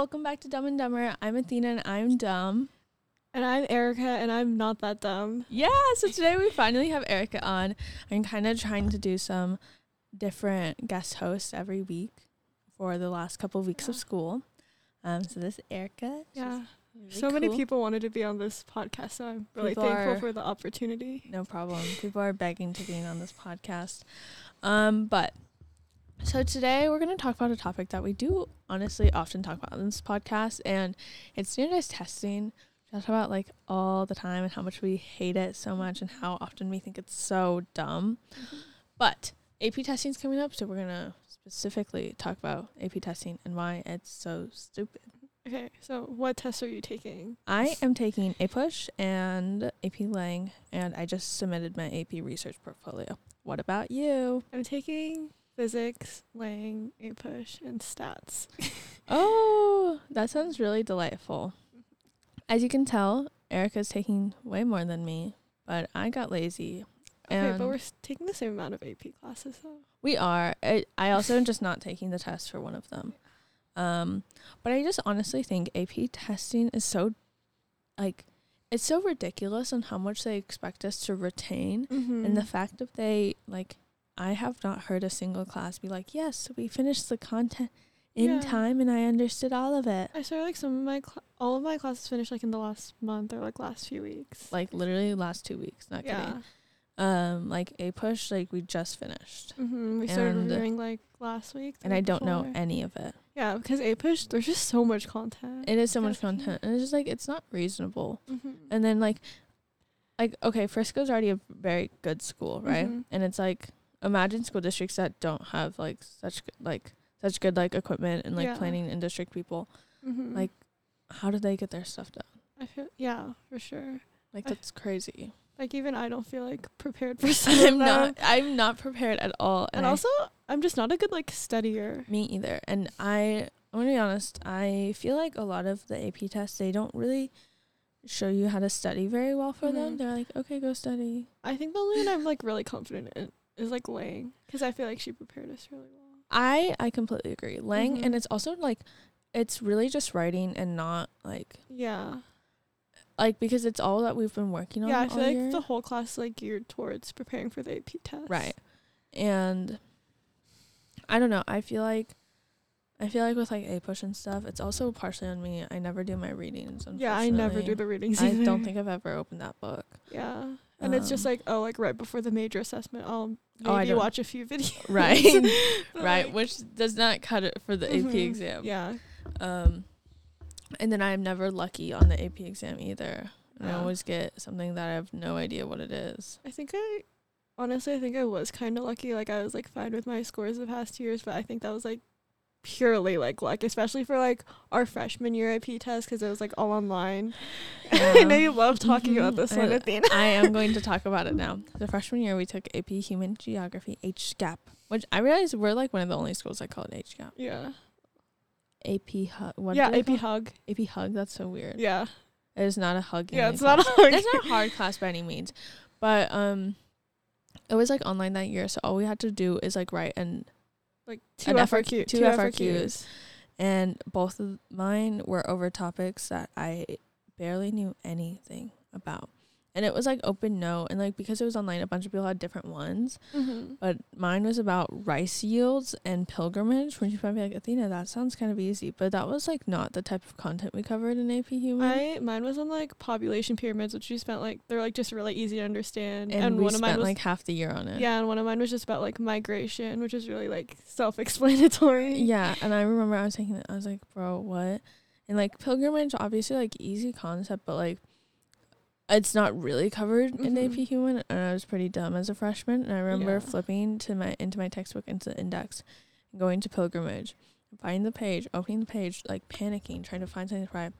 welcome back to Dumb and Dumber. I'm Athena and I'm dumb. And I'm Erica and I'm not that dumb. Yeah, so today we finally have Erica on. I'm kind of trying to do some different guest hosts every week for the last couple of weeks of school. Um, so this is Erica. Yeah. really so many people wanted to be on this podcast, so I'm really People thankful are- for the opportunity. No problem. People are begging to be on this podcast. Um, but so today we're going to talk about a topic that we do honestly often talk about in this podcast, and it's standardized testing. We talk about like all the time and how much we hate it so much and how often we think it's so dumb. Mm-hmm. But AP testing is coming up, so we're going to specifically talk about AP testing and why it's so stupid. Okay, so what tests are you taking? I am taking APUSH and AP Lang, and I just submitted my AP research portfolio. What about you? I'm taking physics, lang, APUSH, and stats. Oh, that sounds really delightful. As you can tell, Erica's taking way more than me, but I got lazy. Okay, but we're taking the same amount of AP classes though. we are. I, I also am just not taking the test for one of them. Um, but I just honestly think AP testing is so, like, it's so ridiculous on how much they expect us to retain. Mm-hmm. And the fact that they like I have not heard a single class be like, "Yes, we finished the content in Yeah. time and I understood all of it." I swear, like some of my cl- all of my classes finished like in the last month or like last few weeks. Like literally last 2 weeks, not yeah. kidding. Um like APUSH like we just finished. Mm-hmm. We started reviewing like last week. And I don't know any of it. Yeah, because APUSH, there's just so much content. It is so much content and it's just like it's not reasonable. mm-hmm. And then like like okay, Frisco's already a very good school, right? Mhm. And it's like imagine school districts that don't have like such good, like such good like equipment and like Yeah. planning and district people. mm-hmm. Like how do they get their stuff done? I feel yeah for sure. Like I- that's crazy. Like even I don't feel like prepared for some of I'm not them. I'm not prepared at all. and I- also I'm just not a good like studier. me either. And I I'm gonna be honest, I feel like a lot of the AP tests they don't really show you how to study very well for them. Mhm. They're like, okay, go study. I think the only one I'm like really confident in is like Lang because I feel like she prepared us really well. I I completely agree. Lang and Mhm. it's also like it's really just writing and not like Yeah, like because it's all that we've been working on. yeah. I feel like year. the whole class is, like geared towards preparing for the AP test. Right. And I don't know. I feel like I feel like with like APUSH and stuff, it's also partially on me. I never do my readings. Yeah, I never do the readings. I Either. don't think I've ever opened that book. Yeah, and it's just Um, like oh, like right before the major assessment, I'll maybe Oh, watch a few videos. Right. Right, like, which does not cut it for the AP mhm, exam. Yeah. Um and then I'm never lucky on the AP exam either. And I always get something that I have no idea what it is. I think I honestly I think I was kind of lucky. Like I was like fine with my scores the past two years, but I think that was like purely like luck, especially for like our freshman year AP test because it was like all online. I know you love talking about Mhm. this one, I- Athena. I am going to talk about it now. The freshman year we took AP Human Geography H Gap, which I realize we're like one of the only schools that call it H Gap. Yeah. AP Hug. What yeah. AP hug. AP Hug. That's so weird. Yeah. It is not a hug. Yeah. It's not a hug. it's not a hard class by any means, but um, it was like online that year, so all we had to do is like write and Like two FRQ. two FRQs. and both of mine were over topics that I barely knew anything about. And it was like open note and like because it was online a bunch of people had different ones. Mm-hmm. But mine was about rice yields and pilgrimage, which you probably like, Athena, that sounds kind of easy. But that was like not the type of content we covered in AP Human. I mine was on like population pyramids, which we spent like they're like just really easy to understand. and, we one of spent mine was like half the year on it. yeah, and one of mine was just about like migration, which is really like self-explanatory. Yeah, and I remember I was thinking I was like, bro, what? And like pilgrimage, obviously like easy concept, but like it's not really covered in Mhm. AP Human, and I was pretty dumb as a freshman. And I remember Yeah. flipping to my into my textbook into the index, going to pilgrimage, finding the page, opening the page, like panicking, trying to find something to write.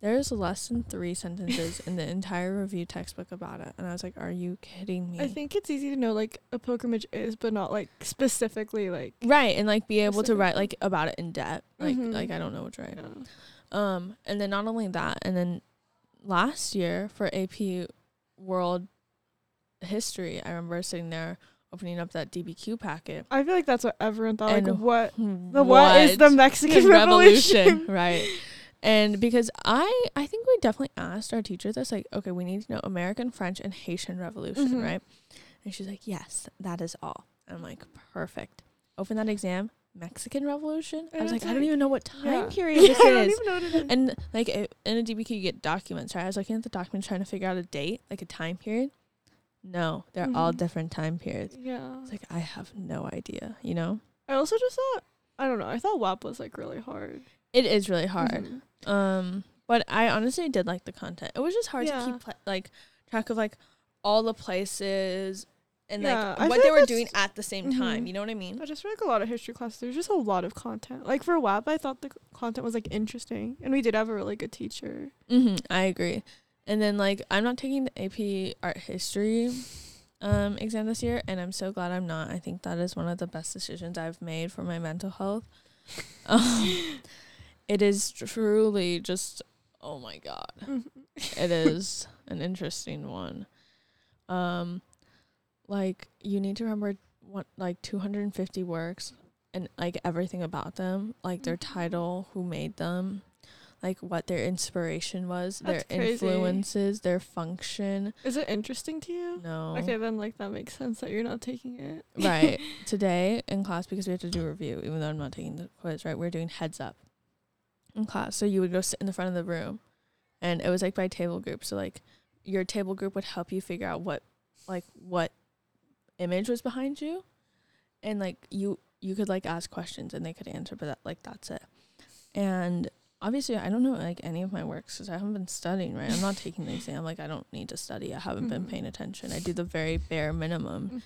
There's less than three sentences in the entire review textbook about it, and I was like, "Are you kidding me?" I think it's easy to know like a pilgrimage is, but not like specifically like right, and like be able to write like about it in depth. Like Mhm. like I don't know what to write. know. Um, and then not only that, and then last year for AP World History, I remember sitting there opening up that DBQ packet. I feel like that's what everyone thought. And like what the what is the Mexican Revolution? right? And because I I think we definitely asked our teacher this, like, okay, we need to know American, French, and Haitian Revolution, Mhm. right? And she's like, yes, that is all. I'm like, perfect. Open that exam, Mexican Revolution. I was like, I don't even know what time Yeah. period Yeah, this I is. even know what it is. And like it, in a DBQ, you get documents, right? I was looking at the documents trying to figure out a date, like a time period. No, they're all Mhm. different time periods. yeah. It's like I have no idea, you know. I also just thought I don't know. I thought WAP was like really hard. It is really hard. Mhm. Um, but I honestly did like the content. It was just hard Yeah. to keep like track of like all the places and Yeah, like what they were doing at the same time. Mhm. You know what I mean? I just feel like a lot of history classes. There's just a lot of content. Like for WAP, I thought the content was like interesting, and we did have a really good teacher. hmm I agree. And then like I'm not taking the AP art history um exam this year and I'm so glad I'm not. I think that is one of the best decisions I've made for my mental health. Um, it is truly just oh my god. It is an interesting one. Um like you need to remember what like 250 works and like everything about them, like their Mhm. title, who made them, like what their inspiration was, That's their crazy. influences, their function. Is it interesting to you? No. Okay, then like that makes sense that you're not taking it. Right. Today in class because we have to do a review, even though I'm not taking the quiz, right? We're doing heads up in class. So you would go sit in the front of the room and it was like by table group. So like your table group would help you figure out what like what image was behind you. And like you you could like ask questions and they could answer, but that like that's it. And obviously I don't know like any of my works because I haven't been studying, right? I'm not taking the exam. Like I don't need to study. I haven't been Mhm. paying attention. I do the very bare minimum.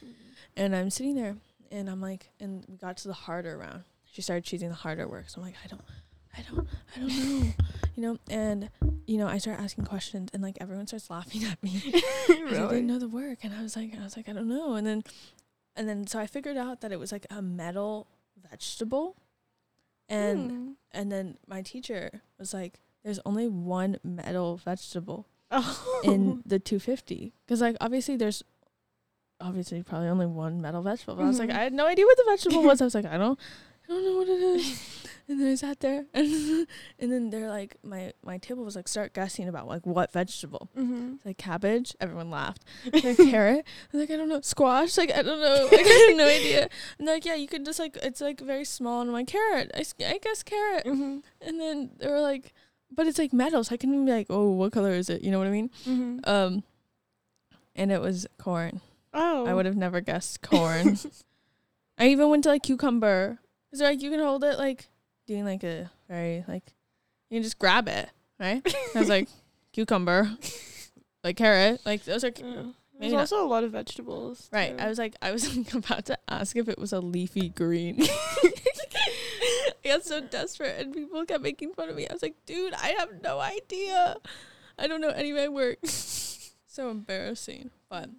And I'm sitting there and I'm like, and we got to the harder round. She started choosing the harder work. So I'm like, I don't, I don't, I don't know, you know. And you know, I start asking questions, and like everyone starts laughing at me really? Didn't know the work. And I was like, I was like, I don't know. And then, and then so I figured out that it was like a metal vegetable, and Hmm. and then my teacher was like, "There's only one metal vegetable." oh. in the 250 because like obviously there's obviously probably only one metal vegetable but i was like Mhm. i had no idea what the vegetable was i was like i don't don't know what it is. And then i sat there and, and then they're like my my table was like start guessing about like what vegetable. Hmm like cabbage. Everyone laughed. Like carrot. I was like i don't know. Squash? Like i don't know. Like i have no idea. And like yeah you can just like it's like very small and i'm like carrot. I, I guess carrot. Hmm and then they were like but it's like metal so i couldn't be like oh what color is it? You know what i mean? Hmm um, and it was corn. Oh. I would have never guessed corn. I even went to like cucumber. There like you can hold it like doing like a very like you can just grab it, right? I was like cucumber, like carrot, like those are Yeah. There's not. also a lot of vegetables. right. too. I was like I was like about to ask if it was a leafy green. I got so desperate and people kept making fun of me. I was like, dude, I have no idea. I don't know any of my work. so embarrassing. But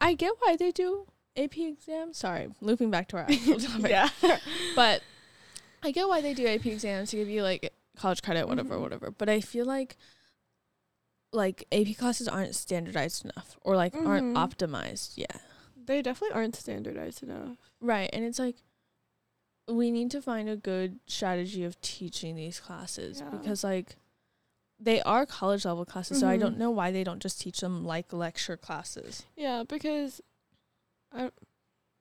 I get why they do AP exams. Sorry, looping back to our actual topic. yeah. But I get why they do AP exams to give you like college credit, whatever, Mhm. whatever. But I feel like like AP classes aren't standardized enough or like aren't Mhm. optimized Yeah, They definitely aren't standardized enough. Right. And it's like we need to find a good strategy of teaching these classes Yeah. because like they are college level classes, so I don't Mhm. know why they don't just teach them like lecture classes. Yeah, because I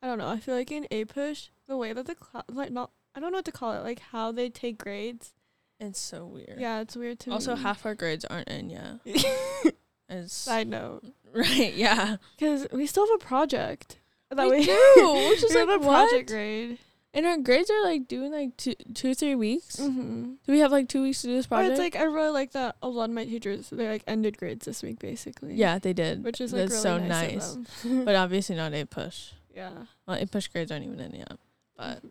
I don't know. I feel like in APUSH, the way that the class like not I don't know what to call it, like how they take grades. It's so weird. Yeah, it's weird to Also, me. half our grades aren't in yet. It's Side note, right. Yeah. because we still have a project that we we do, which is we like have a project grade. And our grades are like doing like two, two, three weeks. Mm-hmm. Do we have like two weeks to do this project? it's like I really like that a lot of my teachers they like ended grades this week basically. yeah, they did. which is like That's really so nice. nice. But obviously not APUSH. yeah, Well, APUSH grades aren't even in yet. But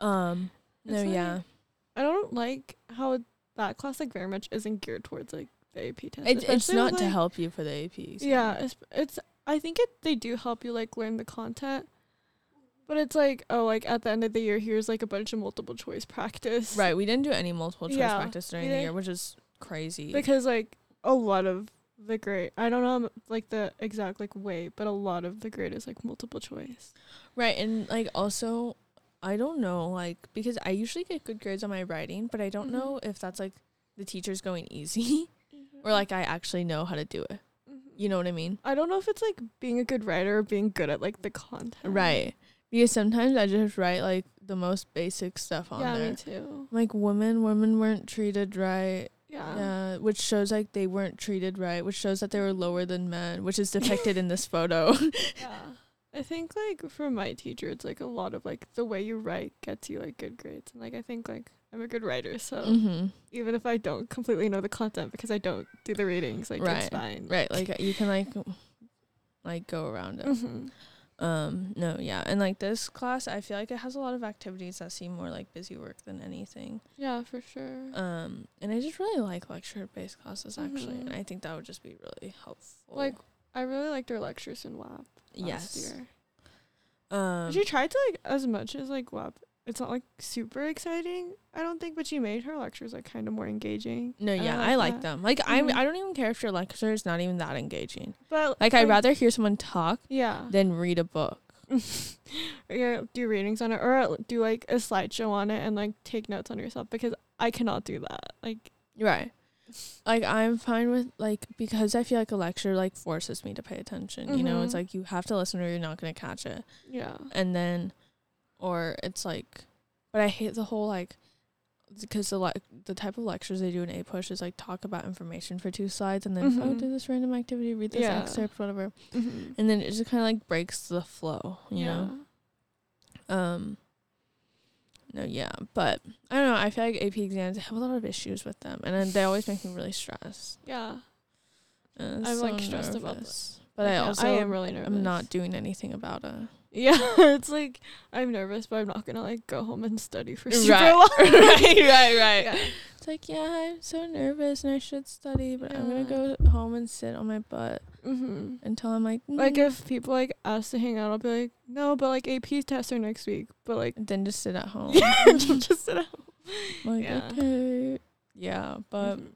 Mhm. um, no, like- yeah. I don't like how that class like very much isn't geared towards like the AP test. It, it's not with, to help you for the AP. exam. Yeah, it's, it's I think it they do help you like learn the content. But it's like, oh, like at the end of the year, here's like a bunch of multiple choice practice. Right. We didn't do any multiple choice Yeah, practice during the year, which is crazy. Because like a lot of the grade. I don't know like the exact like way, but a lot of the grade is like multiple choice. Right, and like also, I don't know, like because I usually get good grades on my writing, but I don't Mhm. know if that's like the teacher's going easy or like I actually know how to do it. You know what I mean? I don't know if it's like being a good writer or being good at like the content. Right. Because sometimes I just write like the most basic stuff on Yeah, there. me too. Like women, women weren't treated right. Yeah. Yeah, which shows like they weren't treated right, which shows that they were lower than men, which is depicted in this photo. Yeah. I think like for my teacher it's like a lot of like the way you write gets you like good grades. And like I think like I'm a good writer, so mm-hmm. even if I don't completely know the content because I don't do the readings, like it's Right. fine. Right, like you can like like go around it. hmm Um, no, yeah. And like this class, I feel like it has a lot of activities that seem more like busy work than anything. Yeah, for sure. Um, and I just really like lecture based classes actually. And Mhm. I think that would just be really helpful. Like, I really liked her lectures in WAP. last yes. Year. Um she tried to like as much as like WAP. It's not like super exciting, I don't think, but she made her lectures like kind of more engaging. no, yeah, I like that. them. Like I'm Mhm. I don't even care if your lecture is not even that engaging. But Like I'd rather hear someone talk yeah, than read a book. or, yeah, do readings on it or do like a slideshow on it and like take notes on yourself because I cannot do that. Like Right. Like I'm fine with like because I feel like a lecture like forces me to pay attention. You know, it's Mhm. like you have to listen or you're not gonna catch it. yeah, And then, or it's like, but I hate the whole like, because the like the type of lectures they do in APUSH is like talk about information for two slides and then oh Mhm. do this random activity, read this Yeah. excerpt, whatever, mm-hmm. and then it just kind of like breaks the flow. You know. Um. No, yeah, but I don't know. I feel like AP exams have a lot of issues with them, and then they always make me really stressed. yeah. And I'm, so like, stressed about nervous. But I also I am really nervous. I'm not doing anything about it. Yeah, it's like I'm nervous, but I'm not gonna like go home and study for super Right. long. right, right, right. Yeah. It's like, yeah, I'm so nervous and I should study, but I'm gonna go home and sit on my butt hmm until I'm like, Like "Mm," if people like ask to hang out, I'll be like, no, but like AP tests are next week. But like, then just sit at home. just sit at home. like, Yeah. okay, yeah, but Mhm.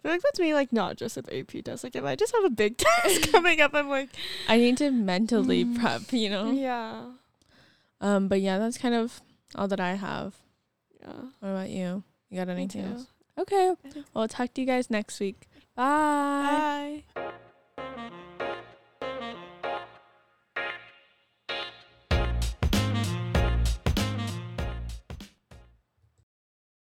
I feel like that's me, like not just with AP tests. Like if I just have a big test coming up, I'm like, I need to mentally Mm. prep, you know. yeah, Um, but yeah, that's kind of all that I have. yeah. What about you? You got anything else? Okay, well, talk to you guys next week. Bye. Bye.